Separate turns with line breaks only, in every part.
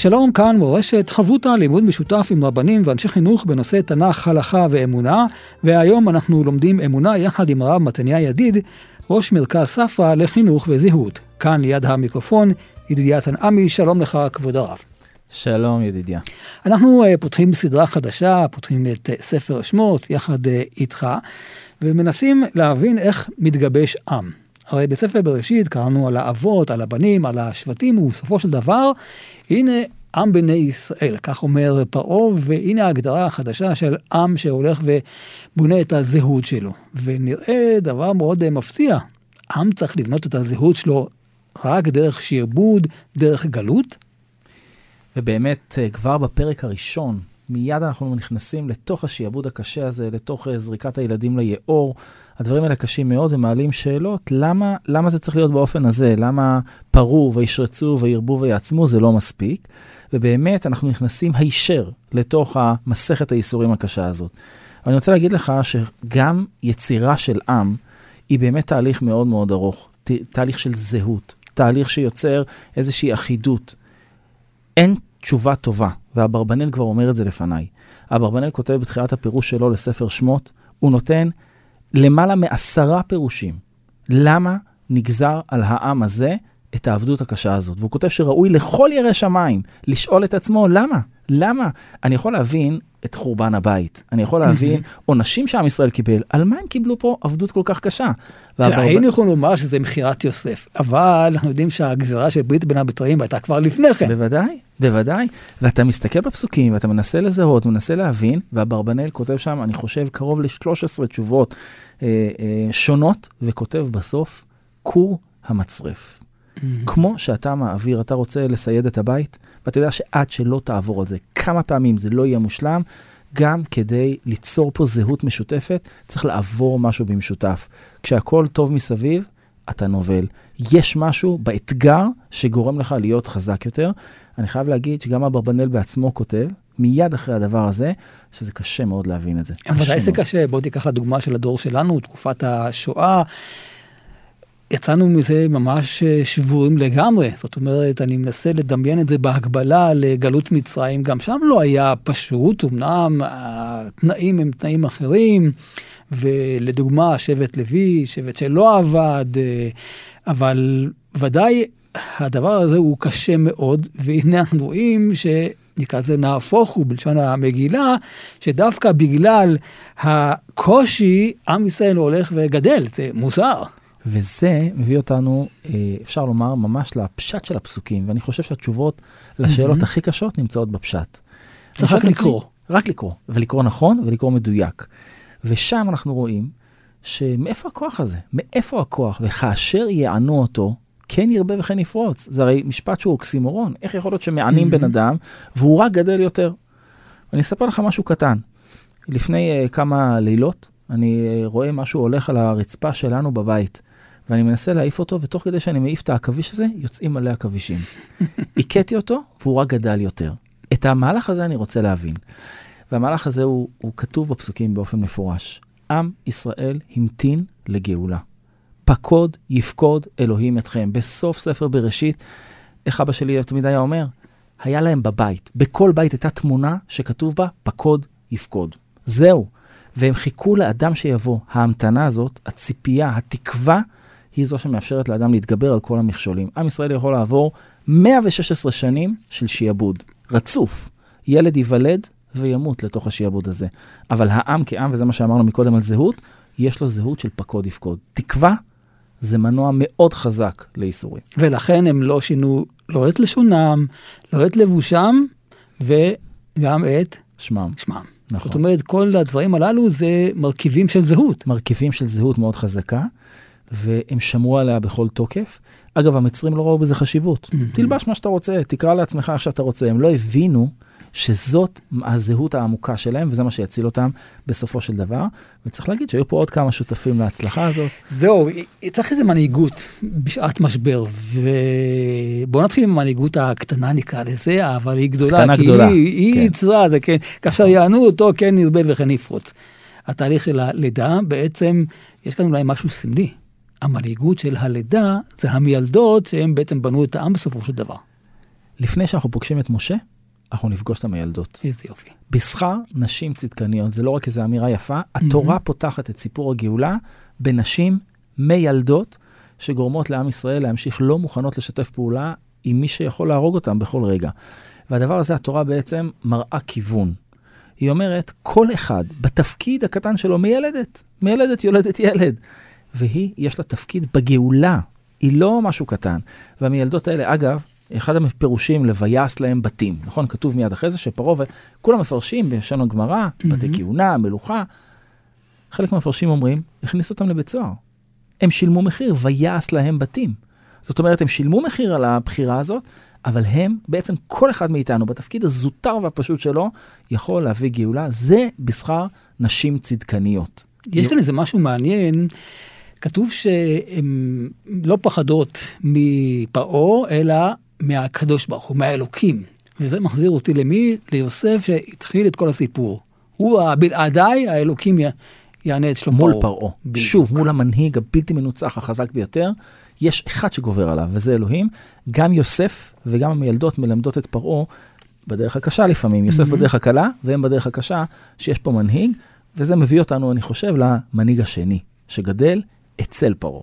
שלום, כאן מורשת חברותא לימוד משותף עם רבנים ואנשי חינוך בנושא תנ"ך, הלכה ואמונה, והיום אנחנו לומדים אמונה יחד עם הרב מתניה ידיד, ראש מרכז ספרא לחינוך וזהות. כאן ליד המיקרופון, ידידיה תנעמי, שלום לך כבוד הרב.
שלום ידידיה.
אנחנו uh, פותחים סדרה חדשה, פותחים את uh, ספר השמות יחד uh, איתך, ומנסים להבין איך מתגבש עם. הרי בספר בראשית קראנו על האבות, על הבנים, על השבטים, ובסופו של דבר, הנה עם בני ישראל, כך אומר פרעה, והנה ההגדרה החדשה של עם שהולך ובונה את הזהות שלו. ונראה דבר מאוד מפתיע, עם צריך לבנות את הזהות שלו רק דרך שיעבוד, דרך גלות.
ובאמת, כבר בפרק הראשון, מיד אנחנו נכנסים לתוך השיעבוד הקשה הזה, לתוך זריקת הילדים ליאור. הדברים האלה קשים מאוד ומעלים שאלות, למה, למה זה צריך להיות באופן הזה? למה פרו וישרצו וירבו ויעצמו זה לא מספיק? ובאמת אנחנו נכנסים הישר לתוך המסכת הייסורים הקשה הזאת. אני רוצה להגיד לך שגם יצירה של עם היא באמת תהליך מאוד מאוד ארוך, תהליך של זהות, תהליך שיוצר איזושהי אחידות. אין תשובה טובה, ואברבנאל כבר אומר את זה לפניי. אברבנאל כותב בתחילת הפירוש שלו לספר שמות, הוא נותן למעלה מעשרה פירושים. למה נגזר על העם הזה את העבדות הקשה הזאת? והוא כותב שראוי לכל ירא שמיים לשאול את עצמו, למה? למה? אני יכול להבין את חורבן הבית. אני יכול להבין עונשים שעם ישראל קיבל, על מה הם קיבלו פה עבדות כל כך קשה?
היינו יכולים לומר שזה מכירת יוסף, אבל אנחנו יודעים שהגזרה של ברית בין הבתרים הייתה כבר לפני כן.
בוודאי, בוודאי. ואתה מסתכל בפסוקים ואתה מנסה לזהות, מנסה להבין, ואברבנאל כותב שם, אני חושב, קרוב ל-13 תשובות אה, אה, שונות, וכותב בסוף, כור המצרף. כמו שאתה מעביר, אתה רוצה לסייד את הבית, ואתה יודע שעד שלא תעבור על זה כמה פעמים זה לא יהיה מושלם, גם כדי ליצור פה זהות משותפת, צריך לעבור משהו במשותף. כשהכול טוב מסביב, אתה נובל. יש משהו באתגר שגורם לך להיות חזק יותר. אני חייב להגיד שגם אברבנאל בעצמו כותב, מיד אחרי הדבר הזה, שזה קשה מאוד להבין את זה.
ודאי זה קשה, בוא תיקח לדוגמה של הדור שלנו, תקופת השואה. יצאנו מזה ממש אה, שבורים לגמרי. זאת אומרת, אני מנסה לדמיין את זה בהקבלה לגלות מצרים. גם שם לא היה פשוט, אמנם התנאים הם תנאים אחרים, ולדוגמה, שבט לוי, שבט שלא עבד, אה, אבל ודאי הדבר הזה הוא קשה מאוד, והנה אנחנו רואים ש... נקרא לזה נהפוך הוא בלשון המגילה, שדווקא בגלל הקושי, עם ישראל הולך וגדל, זה מוזר.
וזה מביא אותנו, אה, אפשר לומר, ממש לפשט של הפסוקים, ואני חושב שהתשובות לשאלות mm-hmm. הכי קשות נמצאות בפשט.
צריך רק לקרוא.
רק לקרוא, ולקרוא נכון ולקרוא מדויק. ושם אנחנו רואים שמאיפה הכוח הזה? מאיפה הכוח? וכאשר יענו אותו, כן ירבה וכן יפרוץ. זה הרי משפט שהוא אוקסימורון. איך יכול להיות שמענים mm-hmm. בן אדם והוא רק גדל יותר? אני אספר לך משהו קטן. לפני uh, כמה לילות, אני uh, רואה משהו הולך על הרצפה שלנו בבית. ואני מנסה להעיף אותו, ותוך כדי שאני מעיף את העכביש הזה, יוצאים מלא עכבישים. הכיתי אותו, והוא רק גדל יותר. את המהלך הזה אני רוצה להבין. והמהלך הזה הוא, הוא כתוב בפסוקים באופן מפורש. עם ישראל המתין לגאולה. פקוד יפקוד אלוהים אתכם. בסוף ספר בראשית, איך אבא שלי תמיד היה אומר? היה להם בבית, בכל בית הייתה תמונה שכתוב בה פקוד יפקוד. זהו. והם חיכו לאדם שיבוא. ההמתנה הזאת, הציפייה, התקווה, היא זו שמאפשרת לאדם להתגבר על כל המכשולים. עם ישראל יכול לעבור 116 שנים של שיעבוד, רצוף. ילד ייוולד וימות לתוך השיעבוד הזה. אבל העם כעם, וזה מה שאמרנו מקודם על זהות, יש לו זהות של פקוד יפקוד. תקווה זה מנוע מאוד חזק לייסורים.
ולכן הם לא שינו לא את לשונם, לא את לבושם, וגם את
שמם.
שמם. נכון. זאת אומרת, כל הדברים הללו זה מרכיבים של זהות.
מרכיבים של זהות מאוד חזקה. והם שמרו עליה בכל תוקף. אגב, המצרים לא ראו בזה חשיבות. Mm-hmm. תלבש מה שאתה רוצה, תקרא לעצמך איך שאתה רוצה. הם לא הבינו שזאת הזהות העמוקה שלהם, וזה מה שיציל אותם בסופו של דבר. וצריך להגיד שהיו פה עוד כמה שותפים להצלחה הזאת.
זהו, צריך איזה מנהיגות בשעת משבר, ובואו נתחיל עם המנהיגות הקטנה נקרא לזה, אבל היא גדולה,
קטנה
כי
גדולה,
היא, היא
כן.
ייצרה, זה כן, כאשר יענו אותו, כן ירבה וכן יפרוץ. התהליך של הלידה, בעצם, יש כאן אולי משהו סמלי. המנהיגות של הלידה זה המיילדות שהם בעצם בנו את העם בסופו של דבר.
לפני שאנחנו פוגשים את משה, אנחנו נפגוש את המיילדות.
איזה יופי.
בשכר נשים צדקניות, זה לא רק איזו אמירה יפה, התורה פותחת את סיפור הגאולה בנשים מיילדות, שגורמות לעם ישראל להמשיך לא מוכנות לשתף פעולה עם מי שיכול להרוג אותם בכל רגע. והדבר הזה, התורה בעצם מראה כיוון. היא אומרת, כל אחד בתפקיד הקטן שלו מיילדת, מיילדת יולדת ילד. והיא, יש לה תפקיד בגאולה, היא לא משהו קטן. והמיילדות האלה, אגב, אחד הפירושים לוויעש להם בתים, נכון? כתוב מיד אחרי זה שפרעה, וכולם מפרשים בלשון הגמרא, בתי כהונה, מלוכה. חלק מהמפרשים אומרים, הכניס אותם לבית סוהר. הם שילמו מחיר, ויעש להם בתים. זאת אומרת, הם שילמו מחיר על הבחירה הזאת, אבל הם, בעצם כל אחד מאיתנו, בתפקיד הזוטר והפשוט שלו, יכול להביא גאולה. זה בשכר נשים צדקניות.
יש כאן איזה משהו מעניין, כתוב שהן לא פחדות מפרעה, אלא מהקדוש ברוך הוא, מהאלוקים. וזה מחזיר אותי למי? ליוסף שהתחיל את כל הסיפור. הוא הבלעדיי, האלוקים יענה את שלום
מול
פרעה.
שוב, מול המנהיג הבלתי מנוצח, החזק ביותר, יש אחד שגובר עליו, וזה אלוהים. גם יוסף וגם המיילדות מלמדות את פרעה בדרך הקשה לפעמים. יוסף
Mhm.
בדרך הקלה, והם בדרך הקשה, שיש פה מנהיג, וזה מביא אותנו, אני חושב, למנהיג השני, שגדל אצל פרעה.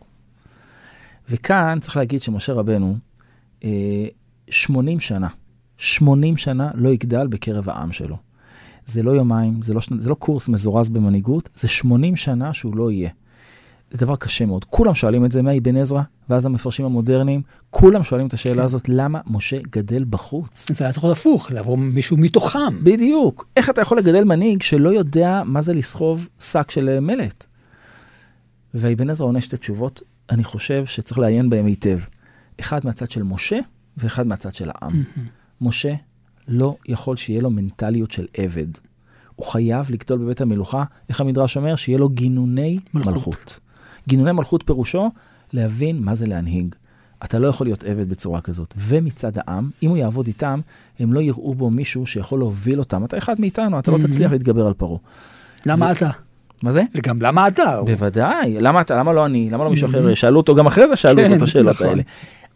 וכאן צריך להגיד שמשה רבנו, אה, 80 שנה, 80 שנה לא יגדל בקרב העם שלו. זה לא יומיים, זה לא. זה לא קורס מזורז במנהיגות, זה 80 שנה שהוא לא יהיה. זה דבר קשה מאוד. כולם שואלים את זה מאבן עזרא, ואז המפרשים המודרניים, כולם שואלים את השאלה הזאת, למה משה גדל בחוץ?
זה היה צריך להיות הפוך, לעבור מישהו מתוכם.
בדיוק. איך אתה יכול לגדל מנהיג שלא יודע מה זה לסחוב שק של אה, מלט? ואבן עזרא עונה שתי תשובות, אני חושב שצריך לעיין בהם היטב. אחד מהצד של משה, ואחד מהצד של העם. משה לא יכול שיהיה לו מנטליות של עבד. הוא חייב לגדול בבית המלוכה, איך המדרש אומר? שיהיה לו גינוני
מלכות.
מלכות. גינוני מלכות פירושו להבין מה זה להנהיג. אתה לא יכול להיות עבד בצורה כזאת. ומצד העם, אם הוא יעבוד איתם, הם לא יראו בו מישהו שיכול להוביל אותם. אתה אחד מאיתנו, אתה לא
Mhm.
תצליח להתגבר על פרעה.
למה אתה?
מה זה?
וגם למה אתה?
בוודאי, למה אתה, למה לא אני, למה לא מישהו אחר, שאלו אותו, גם אחרי זה שאלו
כן,
אותו את השאלות
נכון.
האלה.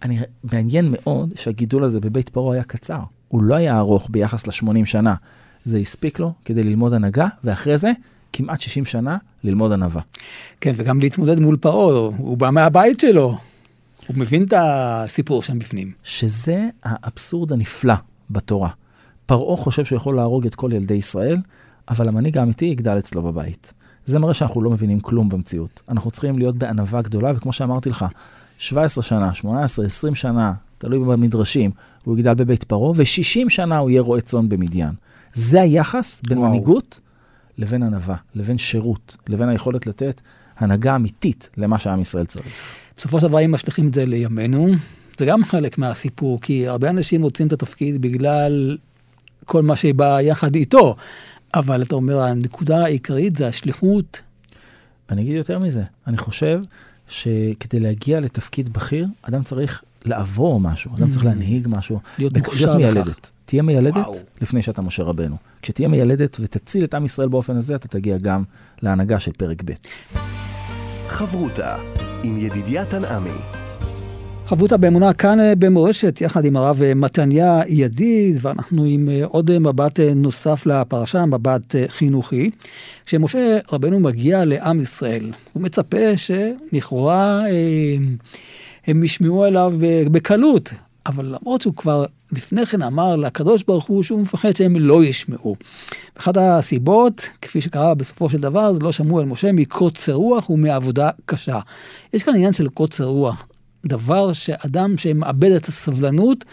אני, מעניין מאוד שהגידול הזה בבית פרעה היה קצר, הוא לא היה ארוך ביחס ל-80 שנה. זה הספיק לו כדי ללמוד הנהגה, ואחרי זה כמעט 60 שנה ללמוד ענווה.
כן, וגם להתמודד מול פרעה, הוא בא מהבית שלו. הוא מבין את הסיפור שם בפנים.
שזה האבסורד הנפלא בתורה. פרעה חושב שהוא יכול להרוג את כל ילדי ישראל, אבל המנהיג האמיתי יגדל אצלו בבית. זה מראה שאנחנו לא מבינים כלום במציאות. אנחנו צריכים להיות בענווה גדולה, וכמו שאמרתי לך, 17 שנה, 18, 20 שנה, תלוי במדרשים, הוא יגדל בבית פרעה, ו-60 שנה הוא יהיה רועה צאן במדיין. זה היחס בין
וואו.
מנהיגות לבין ענווה, לבין שירות, לבין היכולת לתת הנהגה אמיתית למה שעם ישראל צריך.
בסופו של דבר, אם משליכים את זה לימינו, זה גם חלק מהסיפור, כי הרבה אנשים רוצים את התפקיד בגלל כל מה שבא יחד איתו. אבל אתה אומר, הנקודה העיקרית זה השליחות.
ואני אגיד יותר מזה, אני חושב שכדי להגיע לתפקיד בכיר, אדם צריך לעבור משהו, אדם צריך
Mm.
להנהיג משהו.
להיות מוכשר.
מיילדת. תהיה מיילדת
וואו.
לפני שאתה משה רבנו. כשתהיה מיילדת ותציל את עם ישראל באופן הזה, אתה תגיע גם להנהגה של פרק ב'.
חברותה עם ידידיה תנעמי.
חברותא באמונה כאן אה, במורשת, יחד עם הרב אה, מתניה ידיד, ואנחנו עם אה, עוד מבט נוסף לפרשה, מבט חינוכי. כשמשה רבנו מגיע לעם ישראל, הוא מצפה שלכאורה הם ישמעו עליו בקלות, אבל למרות שהוא כבר לפני כן אמר לקדוש ברוך הוא שהוא מפחד שהם לא ישמעו. אחת הסיבות, כפי שקרה בסופו של דבר, זה לא שמעו על משה מקוצר רוח ומעבודה קשה. יש כאן עניין של קוצר רוח. דבר שאדם שמאבד את הסבלנות,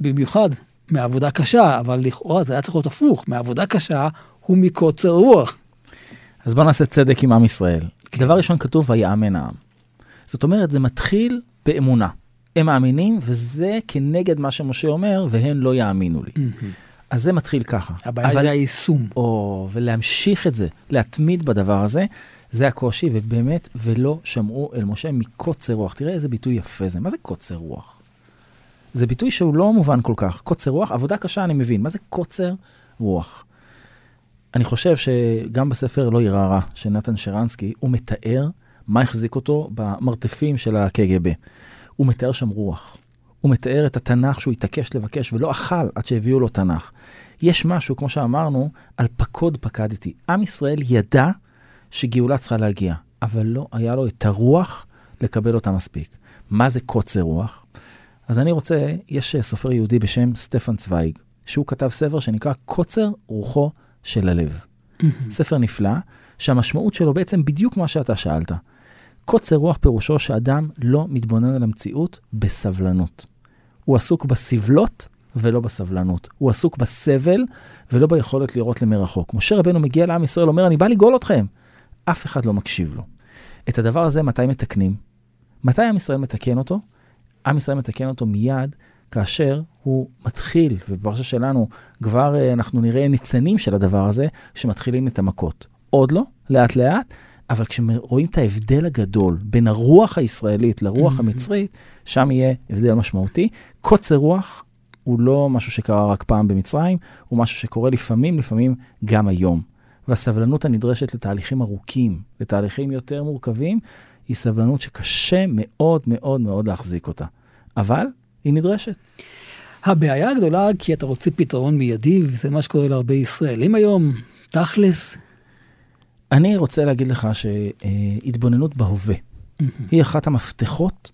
במיוחד מעבודה קשה, אבל לכאורה זה היה צריך להיות הפוך, מעבודה קשה הוא מקוצר רוח.
אז בוא נעשה צדק עם עם ישראל. דבר ראשון כתוב, ויאמן העם. זאת אומרת, זה מתחיל באמונה. הם מאמינים, וזה כנגד מה שמשה אומר, והם לא יאמינו לי. אז זה מתחיל ככה.
הבעיה
אבל-
זה היישום.
או, ולהמשיך את זה, להתמיד בדבר הזה, זה הקושי, ובאמת, ולא שמעו אל משה מקוצר רוח. תראה איזה ביטוי יפה זה. מה זה קוצר רוח? זה ביטוי שהוא לא מובן כל כך. קוצר רוח, עבודה קשה אני מבין. מה זה קוצר רוח? אני חושב שגם בספר לא יראה רע של נתן שרנסקי, הוא מתאר מה החזיק אותו במרתפים של הקג"ב. הוא מתאר שם רוח. הוא מתאר את התנ"ך שהוא התעקש לבקש ולא אכל עד שהביאו לו תנ"ך. יש משהו, כמו שאמרנו, על פקוד פקדתי. עם ישראל ידע שגאולה צריכה להגיע, אבל לא היה לו את הרוח לקבל אותה מספיק. מה זה קוצר רוח? אז אני רוצה, יש אה, סופר יהודי בשם סטפן צוויג, שהוא כתב ספר שנקרא קוצר רוחו של הלב. ספר נפלא, שהמשמעות שלו בעצם בדיוק מה שאתה שאלת. קוצר רוח פירושו שאדם לא מתבונן על המציאות בסבלנות. הוא עסוק בסבלות ולא בסבלנות. הוא עסוק בסבל ולא ביכולת לראות למרחוק. משה רבנו מגיע לעם ישראל, אומר, אני בא לגאול אתכם. אף אחד לא מקשיב לו. את הדבר הזה מתי מתקנים? מתי עם ישראל מתקן אותו? עם ישראל מתקן אותו מיד כאשר הוא מתחיל, ובפרשה שלנו כבר אה, אנחנו נראה ניצנים של הדבר הזה, שמתחילים את המכות. עוד לא, לאט לאט, אבל כשרואים את ההבדל הגדול בין הרוח הישראלית לרוח המצרית, שם יהיה הבדל משמעותי. קוצר רוח הוא לא משהו שקרה רק פעם במצרים, הוא משהו שקורה לפעמים, לפעמים גם היום. והסבלנות הנדרשת לתהליכים ארוכים, לתהליכים יותר מורכבים, היא סבלנות שקשה מאוד מאוד מאוד להחזיק אותה. אבל היא נדרשת.
הבעיה הגדולה, כי אתה רוצה פתרון מיידי, וזה מה שקורה להרבה ישראלים היום, תכלס.
אני רוצה להגיד לך שהתבוננות בהווה היא אחת המפתחות,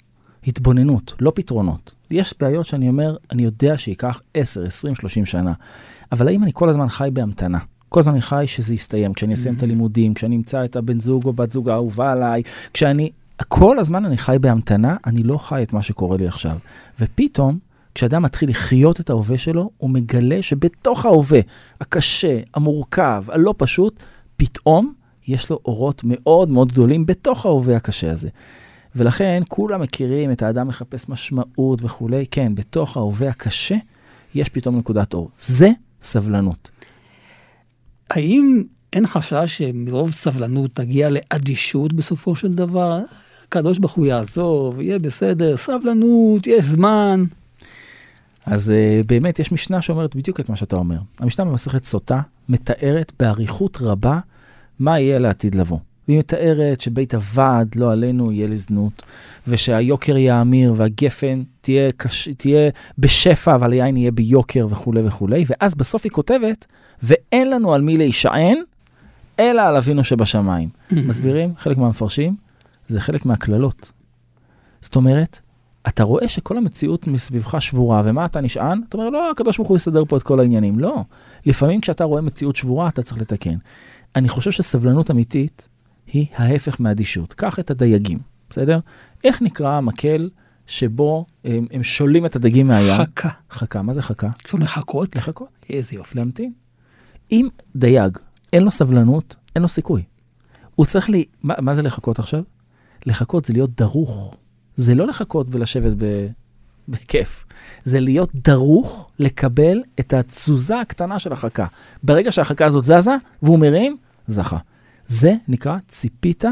התבוננות, לא פתרונות. יש בעיות שאני אומר, אני יודע שייקח 10, 20, 30 שנה, אבל האם אני כל הזמן חי בהמתנה? כל הזמן אני חי שזה יסתיים, כשאני אסיים את הלימודים, כשאני אמצא את הבן זוג או בת זוג האהובה עליי, כשאני... כל הזמן אני חי בהמתנה, אני לא חי את מה שקורה לי עכשיו. ופתאום, כשאדם מתחיל לחיות את ההווה שלו, הוא מגלה שבתוך ההווה, הקשה, המורכב, הלא פשוט, פתאום יש לו אורות מאוד מאוד גדולים בתוך ההווה הקשה הזה. ולכן כולם מכירים את האדם מחפש משמעות וכולי, כן, בתוך ההווה הקשה יש פתאום נקודת אור. זה סבלנות.
האם אין חשש שמרוב סבלנות תגיע לאדישות בסופו של דבר? הקדוש ברוך הוא יעזוב, יהיה בסדר, סבלנות, יש זמן.
אז uh, באמת יש משנה שאומרת בדיוק את מה שאתה אומר. המשנה במסכת סוטה מתארת באריכות רבה מה יהיה לעתיד לבוא. והיא מתארת שבית הוועד, לא עלינו, יהיה לזנות, ושהיוקר יאמיר והגפן תהיה, קש... תהיה בשפע, אבל היין יהיה ביוקר וכולי וכולי. ואז בסוף היא כותבת, ואין לנו על מי להישען, אלא על אבינו שבשמיים. מסבירים? חלק מהמפרשים, זה חלק מהקללות. זאת אומרת, אתה רואה שכל המציאות מסביבך שבורה, ומה אתה נשען? אתה אומר, לא, הקדוש ברוך הוא יסדר פה את כל העניינים. לא. לפעמים כשאתה רואה מציאות שבורה, אתה צריך לתקן. אני חושב שסבלנות אמיתית היא ההפך מאדישות. קח את הדייגים, בסדר? איך נקרא המקל שבו הם, הם שולים את הדגים מהים?
חכה.
חכה, מה זה חכה?
אפשר לחכות?
לחכות,
איזה יופי.
להמתין. אם דייג אין לו סבלנות, אין לו סיכוי. הוא צריך לי... מה, מה זה לחכות עכשיו? לחכות זה להיות דרוך. זה לא לחכות ולשבת ב... בכיף. זה להיות דרוך לקבל את התזוזה הקטנה של החכה. ברגע שהחכה הזאת זזה והוא מרים, זכה. זה נקרא ציפית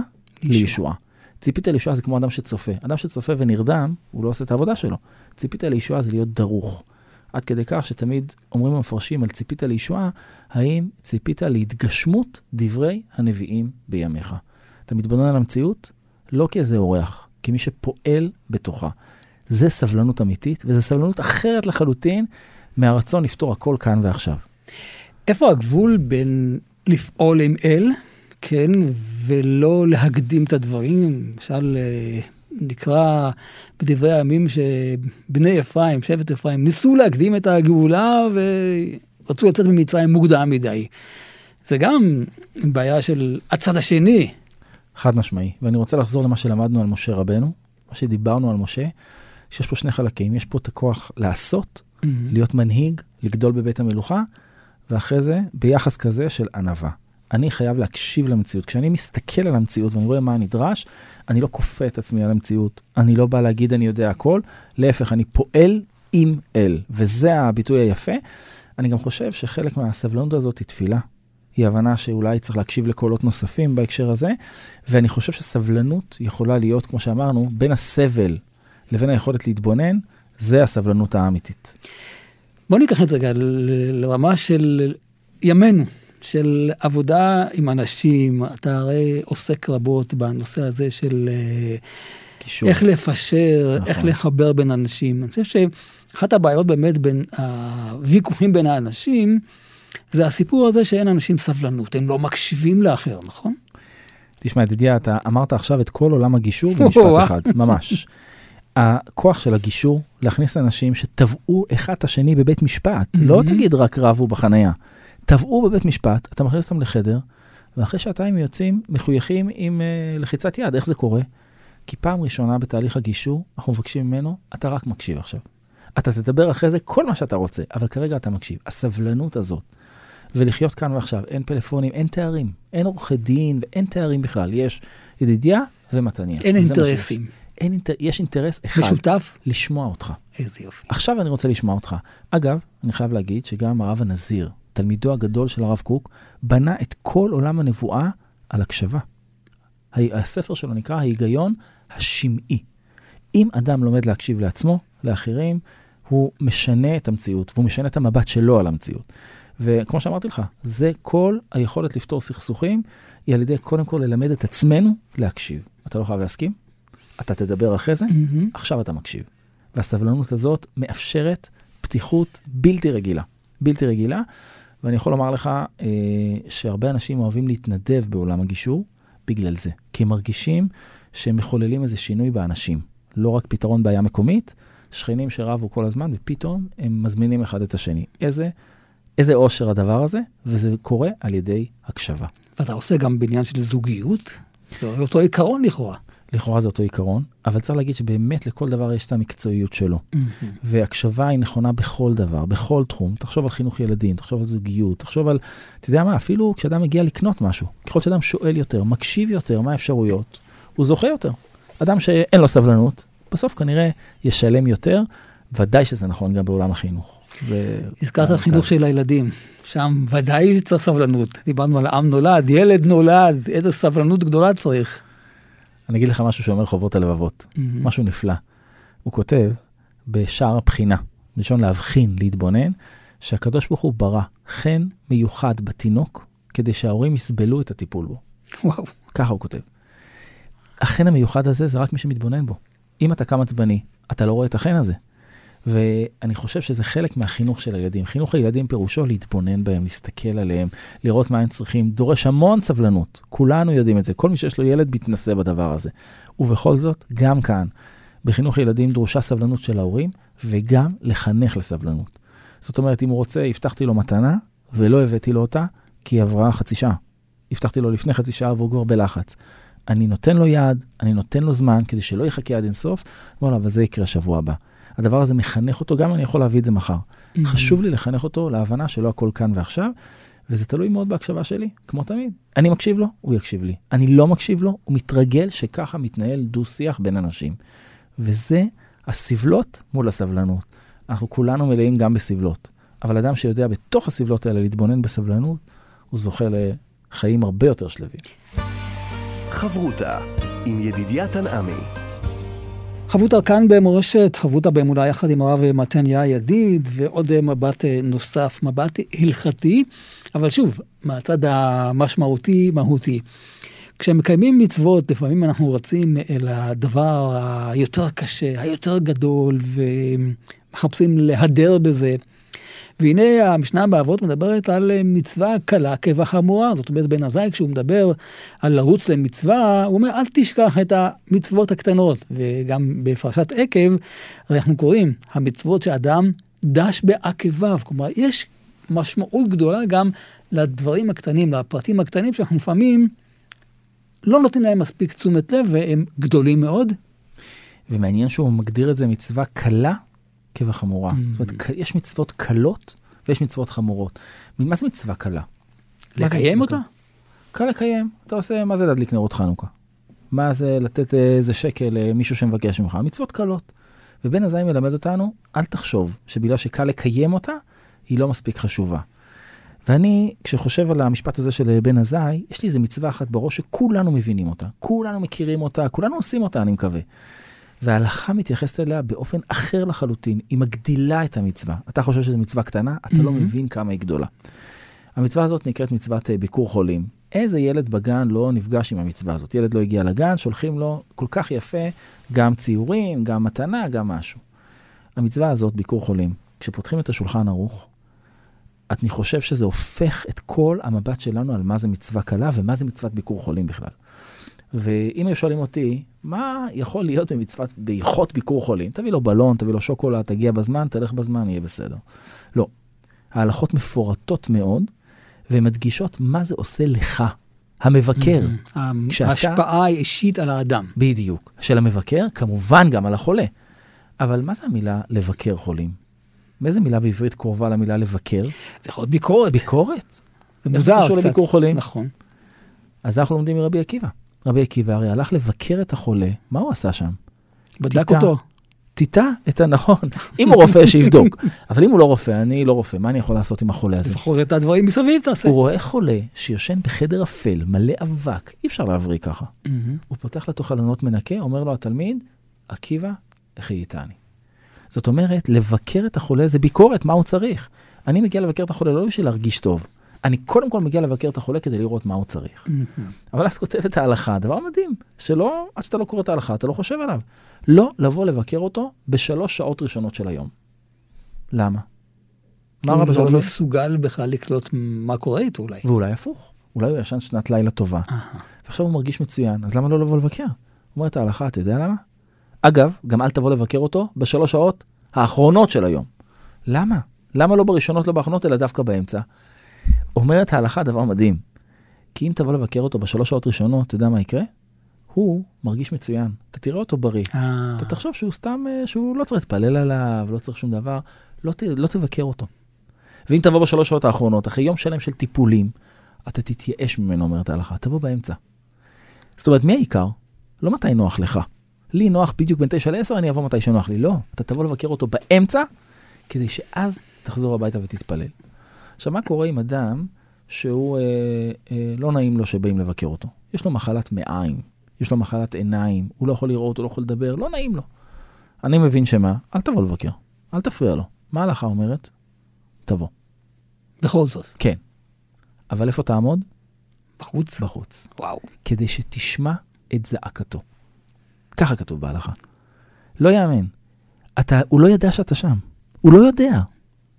לישועה. ציפית לישועה זה כמו אדם שצופה. אדם שצופה ונרדם, הוא לא עושה את העבודה שלו. ציפית לישועה זה להיות דרוך. עד כדי כך שתמיד אומרים המפרשים על ציפית לישועה, האם ציפית להתגשמות דברי הנביאים בימיך. אתה מתבונן על המציאות לא כאיזה אורח, כמי שפועל בתוכה. זה סבלנות אמיתית, וזו סבלנות אחרת לחלוטין מהרצון לפתור הכל כאן ועכשיו.
איפה הגבול בין לפעול עם אל, כן, ולא להקדים את הדברים? למשל, אה, נקרא בדברי הימים שבני אפרים, שבט אפרים, ניסו להקדים את הגאולה ורצו לצאת ממצרים מוקדם מדי. זה גם בעיה של הצד השני.
חד משמעי. ואני רוצה לחזור למה שלמדנו על משה רבנו, מה שדיברנו על משה, שיש פה שני חלקים. יש פה את הכוח לעשות, להיות מנהיג, לגדול בבית המלוכה, ואחרי זה, ביחס כזה של ענווה. אני חייב להקשיב למציאות. כשאני מסתכל על המציאות ואני רואה מה נדרש, אני לא כופה את עצמי על המציאות. אני לא בא להגיד אני יודע הכל, להפך, אני פועל עם אל, וזה הביטוי היפה. אני גם חושב שחלק מהסבלנות הזאת היא תפילה. היא הבנה שאולי צריך להקשיב לקולות נוספים בהקשר הזה, ואני חושב שסבלנות יכולה להיות, כמו שאמרנו, בין הסבל לבין היכולת להתבונן, זה הסבלנות האמיתית.
בוא ניקח את זה רגע לרמה של ימינו, של עבודה עם אנשים. אתה הרי עוסק רבות בנושא הזה של אה,
קישור.
איך לפשר,
נכון.
איך לחבר בין אנשים. אני חושב שאחת הבעיות באמת בין הוויכוחים בין האנשים, זה הסיפור הזה שאין אנשים סבלנות, הם לא מקשיבים לאחר, נכון?
תשמע, ידידיה, אתה אמרת עכשיו את כל עולם הגישור במשפט. אחד, ממש. הכוח של הגישור, להכניס אנשים שטבעו אחד את השני בבית משפט, לא
Mhm.
תגיד רק רבו בחנייה, טבעו בבית משפט, אתה מכניס אותם לחדר, ואחרי שעתיים יוצאים מחויכים עם uh, לחיצת יד. איך זה קורה? כי פעם ראשונה בתהליך הגישור, אנחנו מבקשים ממנו, אתה רק מקשיב עכשיו. אתה תדבר אחרי זה כל מה שאתה רוצה, אבל כרגע אתה מקשיב. הסבלנות הזאת, ולחיות כאן ועכשיו, אין פלאפונים, אין תארים, אין עורכי דין ואין תארים בכלל. יש ידידיה ומתניה.
אין. אינטרסים.
אין אינטר... יש אינטרס אחד,
משותף?
לשמוע אותך.
איזה יופי.
עכשיו אני רוצה לשמוע אותך. אגב, אני חייב להגיד שגם הרב הנזיר, תלמידו הגדול של הרב קוק, בנה את כל עולם הנבואה על הקשבה. הספר שלו נקרא ההיגיון השמעי. אם אדם לומד להקשיב לעצמו, לאחרים, הוא משנה את המציאות, והוא משנה את המבט שלו על המציאות. וכמו שאמרתי לך, זה כל היכולת לפתור סכסוכים, היא על ידי קודם כל ללמד את עצמנו להקשיב. אתה לא חייב להסכים, אתה תדבר אחרי זה,
מהמם.
עכשיו אתה מקשיב. והסבלנות הזאת מאפשרת פתיחות בלתי רגילה. בלתי רגילה, ואני יכול לומר לך אה, שהרבה אנשים אוהבים להתנדב בעולם הגישור בגלל זה. כי הם מרגישים שהם מחוללים איזה שינוי באנשים. לא רק פתרון בעיה מקומית, שכנים שרבו כל הזמן, ופתאום הם מזמינים אחד את השני. איזה, איזה אושר הדבר הזה, וזה קורה על ידי הקשבה.
ואתה עושה גם בעניין של זוגיות, זה אותו עיקרון לכאורה.
לכאורה זה אותו עיקרון, אבל צריך להגיד שבאמת לכל דבר יש את המקצועיות שלו. והקשבה היא נכונה בכל דבר, בכל תחום. תחשוב על חינוך ילדים, תחשוב על זוגיות, תחשוב על, אתה יודע מה, אפילו כשאדם מגיע לקנות משהו, ככל שאדם שואל יותר, מקשיב יותר, מה האפשרויות, הוא זוכה יותר. אדם שאין לו סבלנות, בסוף כנראה ישלם יותר, ודאי שזה נכון גם בעולם החינוך. זה...
הזכרת חינוך של הילדים, שם ודאי שצריך סבלנות. דיברנו על עם נולד, ילד נולד, איזה סבלנות גדולה צריך.
אני אגיד לך משהו שאומר חובות הלבבות, משהו נפלא. הוא כותב בשער הבחינה, מלשון להבחין, להתבונן, שהקדוש ברוך הוא ברא חן מיוחד בתינוק, כדי שההורים יסבלו את הטיפול בו.
וואו.
ככה הוא כותב. החן המיוחד הזה זה רק מי שמתבונן בו. אם אתה קם עצבני, אתה לא רואה את החן הזה. ואני חושב שזה חלק מהחינוך של הילדים. חינוך הילדים פירושו להתבונן בהם, להסתכל עליהם, לראות מה הם צריכים, דורש המון סבלנות. כולנו יודעים את זה. כל מי שיש לו ילד מתנסה בדבר הזה. ובכל זאת, גם כאן, בחינוך ילדים דרושה סבלנות של ההורים, וגם לחנך לסבלנות. זאת אומרת, אם הוא רוצה, הבטחתי לו מתנה, ולא הבאתי לו אותה, כי היא עברה חצי שעה. הבטחתי לו לפני חצי שעה והוא כבר בלחץ. אני נותן לו יד, אני נותן לו זמן, כדי שלא יחכה עד אינסוף, אומר לו, אבל זה יקרה שבוע הבא. הדבר הזה מחנך אותו, גם אני יכול להביא את זה מחר. חשוב לי לחנך אותו להבנה שלא הכל כאן ועכשיו, וזה תלוי מאוד בהקשבה שלי, כמו תמיד. אני מקשיב לו, הוא יקשיב לי. אני לא מקשיב לו, הוא מתרגל שככה מתנהל דו-שיח בין אנשים. וזה הסבלות מול הסבלנות. אנחנו כולנו מלאים גם בסבלות, אבל אדם שיודע בתוך הסבלות האלה להתבונן בסבלנות, הוא זוכה לחיים הרבה יותר שלווים.
חברותה עם ידידיה תנעמי.
חבותה כאן במורשת, חבותה באמונה יחד עם הרב מתניה ידיד, ועוד מבט אה, נוסף, מבט הלכתי, אבל שוב, מהצד המשמעותי, מהותי. כשמקיימים מצוות, לפעמים אנחנו רצים אל הדבר היותר קשה, היותר גדול, ומחפשים להדר בזה. והנה המשנה באבות מדברת על מצווה קלה כבחמורה, זאת אומרת בן עזאי כשהוא מדבר על לרוץ למצווה, הוא אומר אל תשכח את המצוות הקטנות, וגם בפרשת עקב, אנחנו קוראים המצוות שאדם דש בעקביו, כלומר יש משמעות גדולה גם לדברים הקטנים, לפרטים הקטנים שאנחנו לפעמים לא נותנים להם מספיק תשומת לב והם גדולים מאוד.
ומעניין שהוא מגדיר את זה מצווה קלה כבחמורה. Mm. זאת אומרת, יש מצוות קלות ויש מצוות חמורות. מה זה מצווה קלה?
לקיים אותה?
קל לקיים. אתה עושה, מה זה להדליק נרות חנוכה? מה זה לתת איזה שקל למישהו שמבקש ממך? מצוות קלות. ובן עזאי מלמד אותנו, אל תחשוב שבגלל שקל לקיים אותה, היא לא מספיק חשובה. ואני, כשחושב על המשפט הזה של בן עזאי, יש לי איזה מצווה אחת בראש שכולנו מבינים אותה, כולנו מכירים אותה, כולנו עושים אותה, אני מקווה. וההלכה מתייחסת אליה באופן אחר לחלוטין, היא מגדילה את המצווה. אתה חושב שזו מצווה קטנה, אתה לא
Mhm.
מבין כמה היא גדולה. המצווה הזאת נקראת מצוות אה, ביקור חולים. איזה ילד בגן לא נפגש עם המצווה הזאת? ילד לא הגיע לגן, שולחים לו כל כך יפה, גם ציורים, גם מתנה, גם משהו. המצווה הזאת, ביקור חולים, כשפותחים את השולחן ערוך, אני חושב שזה הופך את כל המבט שלנו על מה זה מצווה קלה ומה זה מצוות ביקור חולים בכלל. ואם היו שואלים אותי, מה יכול להיות במצוות, בהלכות ביקור חולים? תביא לו בלון, תביא לו שוקולד, תגיע בזמן, תלך בזמן, יהיה בסדר. לא. ההלכות מפורטות מאוד, והן מדגישות מה זה עושה לך, המבקר.
ההשפעה האישית על האדם.
בדיוק. של המבקר, כמובן גם על החולה. אבל מה זה המילה לבקר חולים? מאיזה מילה בעברית קרובה למילה לבקר?
זה יכול להיות ביקורת.
ביקורת.
זה
איך
מוזר
זה קשור
קצת.
לביקור חולים?
נכון.
אז אנחנו לומדים מרבי עקיבא. רבי עקיבא הרי הלך לבקר את החולה, מה הוא עשה שם?
בדק
טיטה.
אותו.
טיטה את הנכון. אם הוא רופא, שיבדוק. אבל אם הוא לא רופא, אני לא רופא, מה אני יכול לעשות עם החולה הזה?
לפחות את הדברים מסביב תעשה.
הוא רואה חולה שיושן בחדר אפל, מלא אבק, אי אפשר להבריא ככה. הוא פותח לתוך חלונות מנקה, אומר לו התלמיד, עקיבא, החייתני. זאת אומרת, לבקר את החולה זה ביקורת, מה הוא צריך. אני מגיע לבקר את החולה לא בשביל להרגיש טוב. אני קודם כל מגיע לבקר את החולה כדי לראות מה הוא צריך. אבל אז כותבת ההלכה, דבר מדהים, שלא, עד שאתה לא קורא את ההלכה, אתה לא חושב עליו. לא לבוא לבקר אותו בשלוש שעות ראשונות של היום. למה? מה רע
הוא
בשלוש
לא
שעות?
מסוגל בכלל לקלוט מה קורה איתו אולי.
ואולי הפוך, אולי הוא ישן שנת לילה טובה. ועכשיו הוא מרגיש מצוין, אז למה לא לבוא לבקר? אומרת ההלכה, אתה יודע למה? אגב, גם אל תבוא לבקר אותו בשלוש שעות האחרונות של היום. למה? למה לא בראשונות, לא באחרונות, אלא דווקא באמצע? אומרת ההלכה דבר מדהים, כי אם תבוא לבקר אותו בשלוש שעות ראשונות, אתה יודע מה יקרה? הוא מרגיש מצוין, אתה תראה אותו בריא.
אה.
אתה תחשוב שהוא סתם, אה, שהוא לא צריך להתפלל עליו, לא צריך שום דבר, לא, ת, לא תבקר אותו. ואם תבוא בשלוש שעות האחרונות, אחרי יום שלם של טיפולים, אתה תתייאש ממנו, אומרת ההלכה, תבוא באמצע. זאת אומרת, מי העיקר? לא מתי נוח לך. לי נוח בדיוק בין תשע לעשר, אני אבוא מתי שנוח לי. לא, אתה תבוא לבקר אותו באמצע, כדי שאז תחזור הביתה ותתפלל. עכשיו, מה קורה עם אדם שהוא, אה, אה, לא נעים לו שבאים לבקר אותו? יש לו מחלת מעיים, יש לו מחלת עיניים, הוא לא יכול לראות, הוא לא יכול לדבר, לא נעים לו. אני מבין שמה? אל תבוא לבקר, אל תפריע לו. מה ההלכה אומרת? תבוא.
בכל זאת.
כן. אבל איפה תעמוד?
בחוץ.
בחוץ.
וואו.
כדי שתשמע את זעקתו. ככה כתוב בהלכה. לא יאמן. אתה, הוא לא ידע שאתה שם. הוא לא יודע.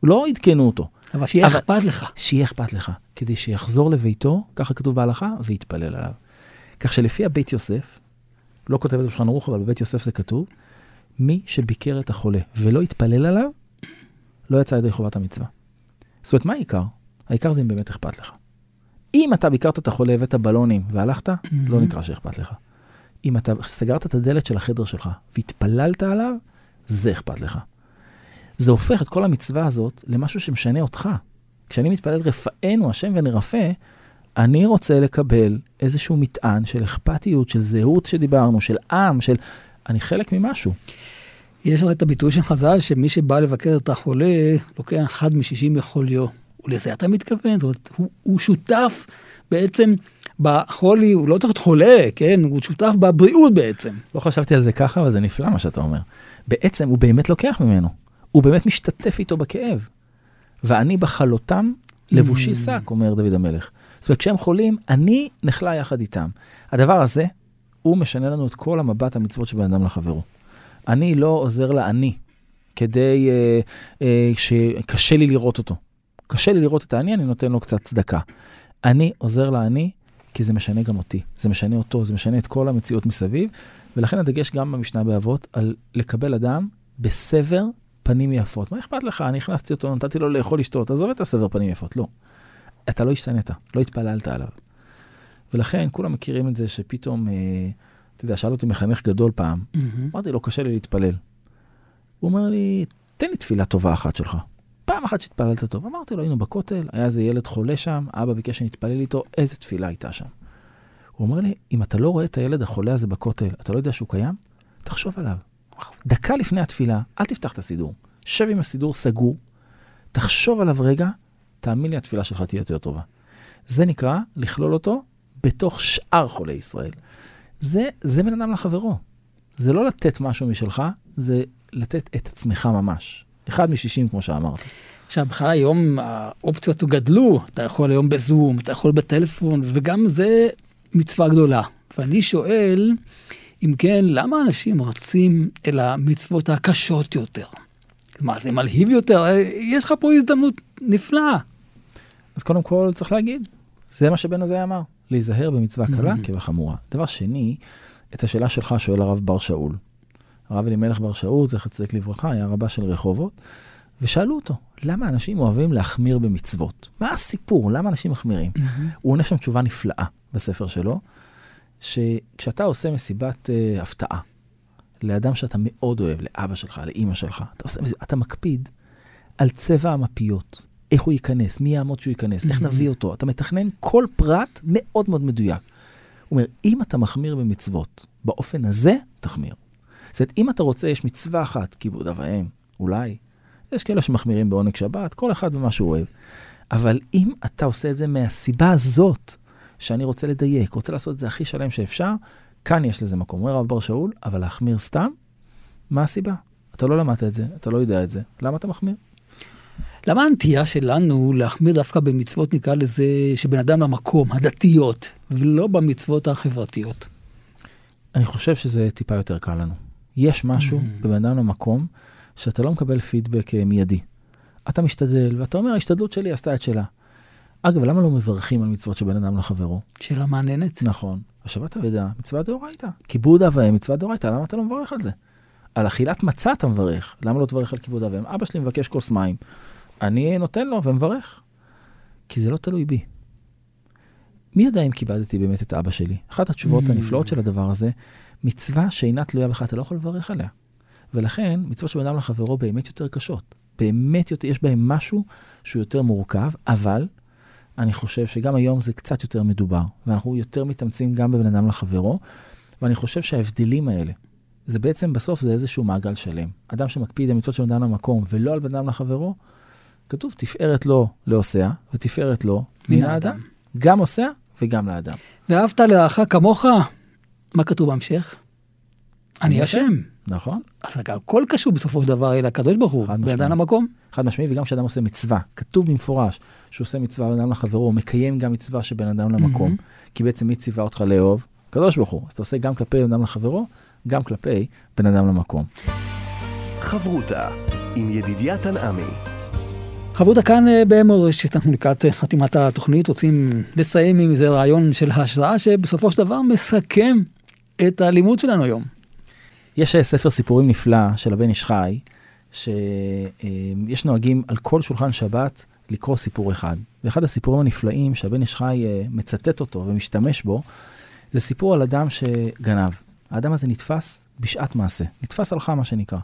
לא עדכנו אותו.
אבל שיהיה
אבל-
אכפת לך.
שיהיה אכפת לך, כדי שיחזור לביתו, ככה כתוב בהלכה, ויתפלל עליו. כך שלפי הבית יוסף, לא כותב את זה בשולחן ערוך, אבל בבית יוסף זה כתוב, מי שביקר את החולה ולא התפלל עליו, לא יצא ידי חובת המצווה. זאת אומרת, מה העיקר? העיקר זה אם באמת אכפת לך. אם אתה ביקרת את החולה, הבאת בלונים והלכת, לא נקרא שאכפת לך. אם אתה סגרת את הדלת של החדר שלך והתפללת עליו, זה אכפת לך. זה הופך את כל המצווה הזאת למשהו שמשנה אותך. כשאני מתפלל רפאנו השם ונרפא, אני רוצה לקבל איזשהו מטען של אכפתיות, של זהות שדיברנו, של עם, של... אני חלק ממשהו.
יש הרי את הביטוי של חז"ל, שמי שבא לבקר את החולה, לוקח אחד משישים מחוליו. ולזה אתה מתכוון? זאת אומרת, הוא, הוא שותף בעצם בחולי, הוא לא צריך להיות חולה, כן? הוא שותף בבריאות בעצם.
לא חשבתי על זה ככה, אבל זה נפלא מה שאתה אומר. בעצם הוא באמת לוקח ממנו. הוא באמת משתתף איתו בכאב. ואני בחלותם לבושי שק, אומר דוד המלך. זאת אומרת, כשהם חולים, אני נחלה יחד איתם. הדבר הזה, הוא משנה לנו את כל המבט המצוות של בן אדם לחברו. אני לא עוזר לאני כדי אה, אה, שקשה לי לראות אותו. קשה לי לראות את האני, אני נותן לו קצת צדקה. אני עוזר לאני כי זה משנה גם אותי. זה משנה אותו, זה משנה את כל המציאות מסביב, ולכן הדגש גם במשנה באבות על לקבל אדם בסבר פנים יפות. מה אכפת לך? אני הכנסתי אותו, נתתי לו לאכול לשתות, עזוב את הסבר פנים יפות. לא. אתה לא השתנית, לא התפללת עליו. ולכן כולם מכירים את זה שפתאום, אה, אתה יודע, שאל אותי מחנך גדול פעם, אמרתי לו, קשה לי להתפלל. הוא אומר לי, תן לי תפילה טובה אחת שלך. פעם אחת שהתפללת טוב. אמרתי לו, היינו בכותל, היה איזה ילד חולה שם, אבא ביקש שנתפלל איתו, איזה תפילה הייתה שם. הוא אומר לי, אם אתה לא רואה את הילד החולה הזה בכותל, אתה לא יודע שהוא קיים? תחשוב עליו. דקה לפני התפילה, אל תפתח את הסידור. שב עם הסידור סגור, תחשוב עליו רגע, תאמין לי, התפילה שלך תהיה יותר טובה. זה נקרא לכלול אותו בתוך שאר חולי ישראל. זה, זה בן אדם לחברו. זה לא לתת משהו משלך, זה לתת את עצמך ממש. אחד משישים, כמו שאמרתי.
עכשיו, בכלל היום האופציות גדלו, אתה יכול היום בזום, אתה יכול בטלפון, וגם זה מצווה גדולה. ואני שואל, אם כן, למה אנשים רצים אל המצוות הקשות יותר? מה, זה מלהיב יותר? יש לך פה הזדמנות נפלאה.
אז קודם כל צריך להגיד, זה מה שבן הזה אמר, להיזהר במצווה קלה. כבחמורה. דבר שני, את השאלה שלך שואל הרב בר שאול. הרב אלימלך בר שאול, זכר צדיק לברכה, היה רבה של רחובות, ושאלו אותו, למה אנשים אוהבים להחמיר במצוות? מה הסיפור? למה אנשים מחמירים? הוא עונה שם תשובה נפלאה בספר שלו, שכשאתה עושה מסיבת uh, הפתעה לאדם שאתה מאוד אוהב, לאבא שלך, לאימא שלך, אתה, עושה, אתה מקפיד על צבע המפיות, איך הוא ייכנס, מי יעמוד שהוא ייכנס, איך נביא אותו, אתה מתכנן כל פרט מאוד מאוד מדויק. הוא אומר, אם אתה מחמיר במצוות, באופן הזה, תחמיר. זאת אומרת, אם אתה רוצה, יש מצווה אחת, כיבוד אב ואם, אולי. יש כאלה שמחמירים בעונג שבת, כל אחד במה שהוא אוהב. אבל אם אתה עושה את זה מהסיבה הזאת, שאני רוצה לדייק, רוצה לעשות את זה הכי שלם שאפשר, כאן יש לזה מקום. אומר הרב בר שאול, אבל להחמיר סתם, מה הסיבה? אתה לא למדת את זה, אתה לא יודע את זה, למה אתה מחמיר?
למה הנטייה שלנו להחמיר דווקא במצוות, נקרא לזה, שבין אדם למקום, הדתיות, ולא במצוות החברתיות?
אני חושב שזה טיפה יותר קל לנו. יש משהו
Mm.
בבן אדם למקום שאתה לא מקבל פידבק אה, מיידי. אתה משתדל, ואתה אומר, ההשתדלות שלי עשתה את שלה. אגב, למה לא מברכים על מצוות של בן אדם לחברו?
שאלה מעניינת.
נכון. השבת אבדה, מצווה דאורייתא. כיבוד אב ואם, מצווה דאורייתא, למה אתה לא מברך על זה? על אכילת מצה אתה מברך, למה לא תברך על כיבוד אב ואם? אבא שלי מבקש כוס מים, אני נותן לו ומברך. כי זה לא תלוי בי. מי יודע אם כיבדתי באמת את אבא שלי? אחת התשובות
Mm.
הנפלאות של הדבר הזה, מצווה שאינה תלויה בך, אתה לא יכול לברך עליה. ולכן, מצוות של בן אדם לחברו באמת יותר קשות. באמת יותר, יש בהן משהו שהוא יותר מורכב, אבל אני חושב שגם היום זה קצת יותר מדובר, ואנחנו יותר מתאמצים גם בבן אדם לחברו, ואני חושב שההבדלים האלה, זה בעצם בסוף זה איזשהו מעגל שלם. אדם שמקפיד על מצוות של בן אדם למקום ולא על בן אדם לחברו, כתוב תפארת לו לעושיה ותפארת לו מן האדם. גם עושה וגם לאדם.
ואהבת לרעך כמוך, מה כתוב בהמשך? אני
אני
השם.
נכון?
אז הכל קשור בסופו של דבר אל הקדוש ברוך הוא. אדם למקום.
חד משמעי, וגם כשאדם עושה מצווה, כתוב במפורש שהוא עושה מצווה בן אדם לחברו, הוא מקיים גם מצווה של בן אדם למקום, כי בעצם מי ציווה אותך לאהוב? הקדוש ברוך הוא. אז אתה עושה גם כלפי בן אדם לחברו, גם כלפי בן אדם למקום.
חברותה עם ידידיה תנעמי.
חברותה כאן אה, במורשת, אנחנו לקראת אה, חתימת התוכנית, רוצים לסיים עם איזה רעיון של השראה שבסופו של דבר מסכם את הלימוד שלנו היום.
יש אה, ספר סיפורים נפלא של הבן איש חי, שיש נוהגים על כל שולחן שבת לקרוא סיפור אחד. ואחד הסיפורים הנפלאים שהבן איש חי אה, מצטט אותו ומשתמש בו, זה סיפור על אדם שגנב. האדם הזה נתפס בשעת מעשה, נתפס הלכה מה שנקרא.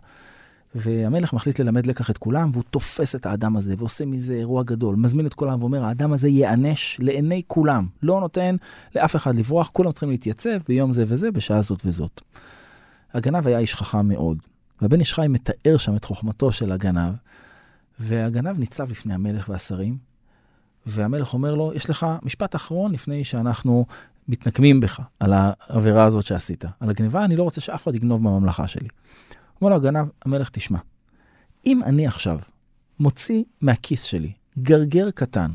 והמלך מחליט ללמד לקח את כולם, והוא תופס את האדם הזה ועושה מזה אירוע גדול, מזמין את כולם ואומר, האדם הזה ייענש לעיני כולם, לא נותן לאף אחד לברוח, כולם צריכים להתייצב ביום זה וזה, בשעה זאת וזאת. הגנב היה איש חכם מאוד, והבן איש חי מתאר שם את חוכמתו של הגנב, והגנב ניצב לפני המלך והשרים, והמלך אומר לו, יש לך משפט אחרון לפני שאנחנו מתנקמים בך על העבירה הזאת שעשית. על הגניבה, אני לא רוצה שאף אחד יגנוב בממלכה שלי. אומר לו הגנב, המלך, תשמע, אם אני עכשיו מוציא מהכיס שלי גרגר קטן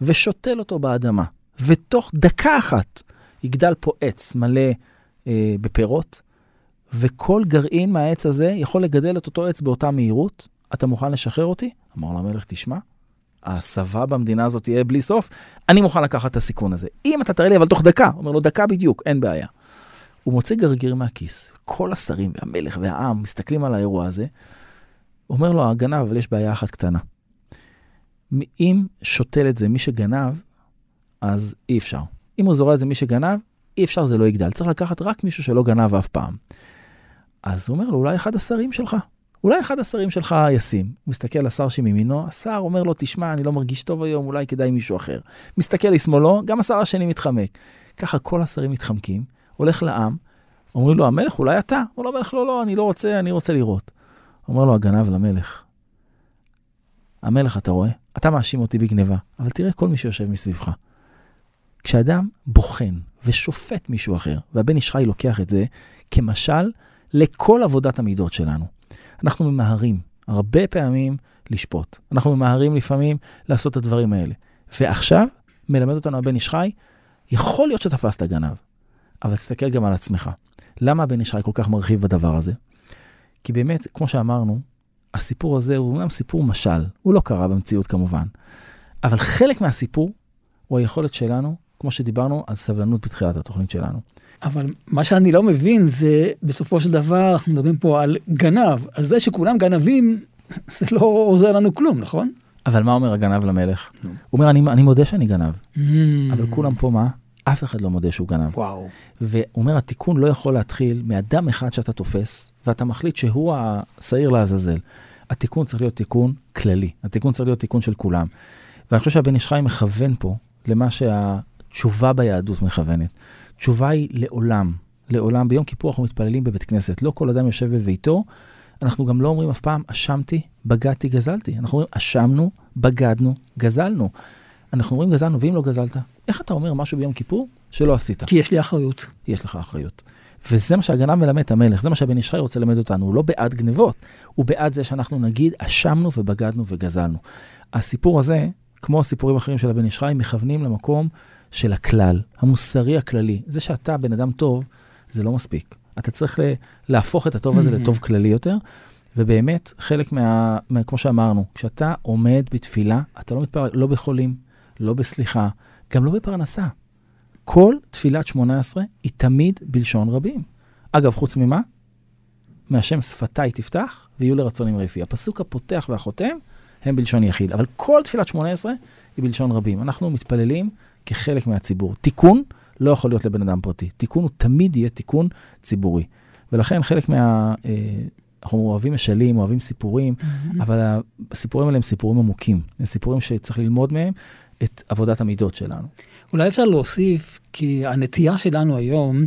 ושותל אותו באדמה, ותוך דקה אחת יגדל פה עץ מלא אה, בפירות, וכל גרעין מהעץ הזה יכול לגדל את אותו עץ באותה מהירות, אתה מוכן לשחרר אותי? אמר לו המלך, תשמע, ההסבה במדינה הזאת תהיה בלי סוף, אני מוכן לקחת את הסיכון הזה. אם אתה תראה לי אבל תוך דקה, אומר לו, דקה בדיוק, אין בעיה. הוא מוצא גרגיר מהכיס, כל השרים והמלך והעם מסתכלים על האירוע הזה, אומר לו הגנב, אבל יש בעיה אחת קטנה. אם שותל את זה מי שגנב, אז אי אפשר. אם הוא זורע את זה מי שגנב, אי אפשר, זה לא יגדל. צריך לקחת רק מישהו שלא גנב אף פעם. אז הוא אומר לו, אולי אחד השרים שלך. אולי אחד השרים שלך ישים. הוא מסתכל לשר שמימינו, השר אומר לו, תשמע, אני לא מרגיש טוב היום, אולי כדאי מישהו אחר. מסתכל לשמאלו, גם השר השני מתחמק. ככה כל השרים מתחמקים, הולך לעם, אומרים לו, המלך, אולי אתה? אומר לו, המלך, לא, לא, אני לא רוצה, אני רוצה לראות. אומר לו הגנב למלך, המלך, אתה רואה? אתה מאשים אותי בגניבה, אבל תראה כל מי שיושב מסביבך. כשאדם בוחן ושופט מישהו אחר, והבן איש חי לוקח את זה כמשל לכל עבודת המידות שלנו. אנחנו ממהרים הרבה פעמים לשפוט. אנחנו ממהרים לפעמים לעשות את הדברים האלה. ועכשיו מלמד אותנו הבן איש חי, יכול להיות שתפסת גנב, אבל תסתכל גם על עצמך. למה הבן איש חי כל כך מרחיב בדבר הזה? כי באמת, כמו שאמרנו, הסיפור הזה הוא אומנם סיפור משל, הוא לא קרה במציאות כמובן, אבל חלק מהסיפור הוא היכולת שלנו, כמו שדיברנו, על סבלנות בתחילת התוכנית שלנו.
אבל מה שאני לא מבין זה, בסופו של דבר, אנחנו מדברים פה על גנב. אז זה שכולם גנבים, זה לא עוזר לנו כלום, נכון?
אבל מה אומר הגנב למלך? הוא אומר, אני, אני מודה שאני גנב, אבל כולם פה מה? אף אחד לא מודה שהוא גנב.
וואו.
והוא אומר, התיקון לא יכול להתחיל מאדם אחד שאתה תופס, ואתה מחליט שהוא השעיר לעזאזל. התיקון צריך להיות תיקון כללי, התיקון צריך להיות תיקון של כולם. ואני חושב שהבן איש חי מכוון פה למה שהתשובה ביהדות מכוונת. תשובה היא לעולם, לעולם. ביום כיפור אנחנו מתפללים בבית כנסת, לא כל אדם יושב בביתו. אנחנו גם לא אומרים אף פעם, אשמתי, בגדתי, גזלתי. אנחנו אומרים, אשמנו, בגדנו, גזלנו. אנחנו אומרים גזלנו, ואם לא גזלת, איך אתה אומר משהו ביום כיפור שלא עשית?
כי יש לי אחריות.
יש לך אחריות. וזה מה שהגנב מלמד את המלך, זה מה שהבן חי רוצה ללמד אותנו, הוא לא בעד גנבות, הוא בעד זה שאנחנו נגיד, אשמנו ובגדנו וגזלנו. הסיפור הזה, כמו הסיפורים האחרים של הבן חי, מכוונים למקום של הכלל, המוסרי הכללי. זה שאתה בן אדם טוב, זה לא מספיק. אתה צריך להפוך את הטוב הזה לטוב כללי יותר, ובאמת, חלק מה, מה... כמו שאמרנו, כשאתה עומד בתפילה, אתה לא מתפרק, לא בחולים, לא בסליחה, גם לא בפרנסה. כל תפילת 18 היא תמיד בלשון רבים. אגב, חוץ ממה? מהשם שפתיי תפתח, ויהיו לרצון עם רפי. הפסוק הפותח והחותם הם בלשון יחיד, אבל כל תפילת 18 היא בלשון רבים. אנחנו מתפללים כחלק מהציבור. תיקון לא יכול להיות לבן אדם פרטי. תיקון הוא תמיד יהיה תיקון ציבורי. ולכן חלק מה... אה, אנחנו אוהבים משלים, אוהבים סיפורים, mm-hmm. אבל הסיפורים האלה הם סיפורים עמוקים. הם סיפורים שצריך ללמוד מהם את עבודת המידות שלנו.
אולי אפשר להוסיף, כי הנטייה שלנו היום,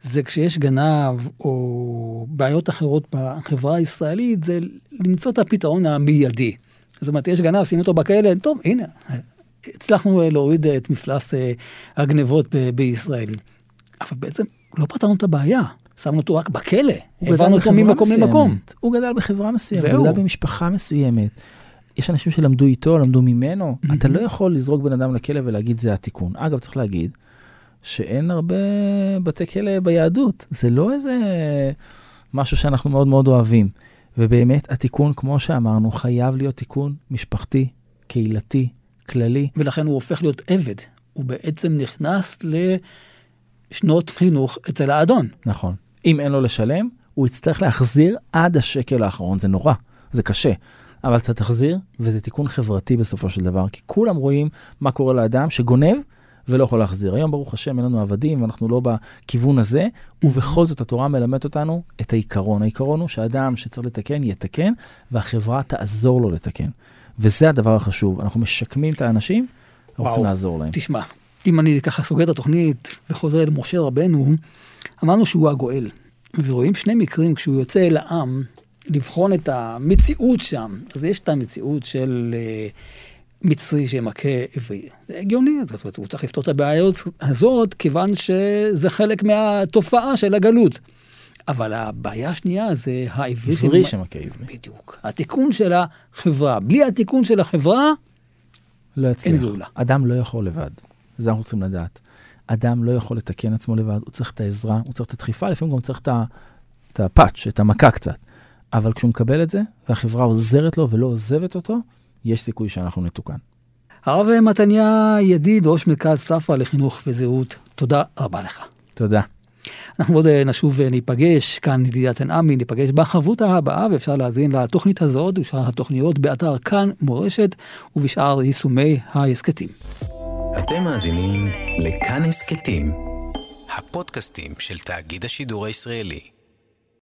זה כשיש גנב או בעיות אחרות בחברה הישראלית, זה למצוא את הפתרון המיידי. זאת אומרת, יש גנב, שים אותו בכלא, טוב, הנה, הצלחנו להוריד את מפלס אה, הגנבות בישראל. אבל בעצם לא פתרנו את הבעיה. שמנו אותו רק בכלא, העברנו אותו ממקום למקום.
הוא גדל בחברה מסוימת, הוא גדל במשפחה מסוימת. יש אנשים שלמדו איתו, למדו ממנו. Mm-hmm. אתה לא יכול לזרוק בן אדם לכלא ולהגיד זה התיקון. אגב, צריך להגיד שאין הרבה בתי כלא ביהדות. זה לא איזה משהו שאנחנו מאוד מאוד אוהבים. ובאמת, התיקון, כמו שאמרנו, חייב להיות תיקון משפחתי, קהילתי, כללי.
ולכן הוא הופך להיות עבד. הוא בעצם נכנס לשנות חינוך אצל האדון.
נכון. אם אין לו לשלם, הוא יצטרך להחזיר עד השקל האחרון. זה נורא, זה קשה. אבל אתה תחזיר, וזה תיקון חברתי בסופו של דבר, כי כולם רואים מה קורה לאדם שגונב ולא יכול להחזיר. היום, ברוך השם, אין לנו עבדים, ואנחנו לא בכיוון הזה, ובכל זאת התורה מלמדת אותנו את העיקרון. העיקרון הוא שאדם שצריך לתקן, יתקן, והחברה תעזור לו לתקן. וזה הדבר החשוב. אנחנו משקמים את האנשים, אנחנו רוצים לעזור להם.
תשמע, אם אני ככה סוגר את התוכנית וחוזר למשה רבנו, אמרנו שהוא הגואל. ורואים שני מקרים כשהוא יוצא אל העם, לבחון את המציאות שם. אז יש את המציאות של uh, מצרי שמכה עברי. זה הגיוני, זאת אומרת, הוא צריך לפתור את הבעיות הזאת, כיוון שזה חלק מהתופעה של הגלות. אבל הבעיה השנייה זה העברי
עברי שמכה עברי.
בדיוק. התיקון של החברה. בלי התיקון של החברה,
לא יצליח. אין גאולה. אדם לא יכול לבד. זה אנחנו צריכים לדעת. אדם לא יכול לתקן עצמו לבד, הוא צריך את העזרה, הוא צריך את הדחיפה, לפעמים גם צריך את הפאץ', את המכה קצת. אבל כשהוא מקבל את זה, והחברה עוזרת לו ולא עוזבת אותו, יש סיכוי שאנחנו נתוקן.
הרב מתניה ידיד, ראש מרכז ספרא לחינוך וזהות, תודה רבה לך.
תודה.
אנחנו עוד אה, נשוב וניפגש כאן, ידידת תנעמי, ניפגש בחברותה הבאה, ואפשר להאזין לתוכנית הזאת ושאר התוכניות באתר כאן מורשת ובשאר יישומי ההסכתים.
אתם מאזינים לכאן הסכתים, הפודקאסטים של תאגיד השידור הישראלי.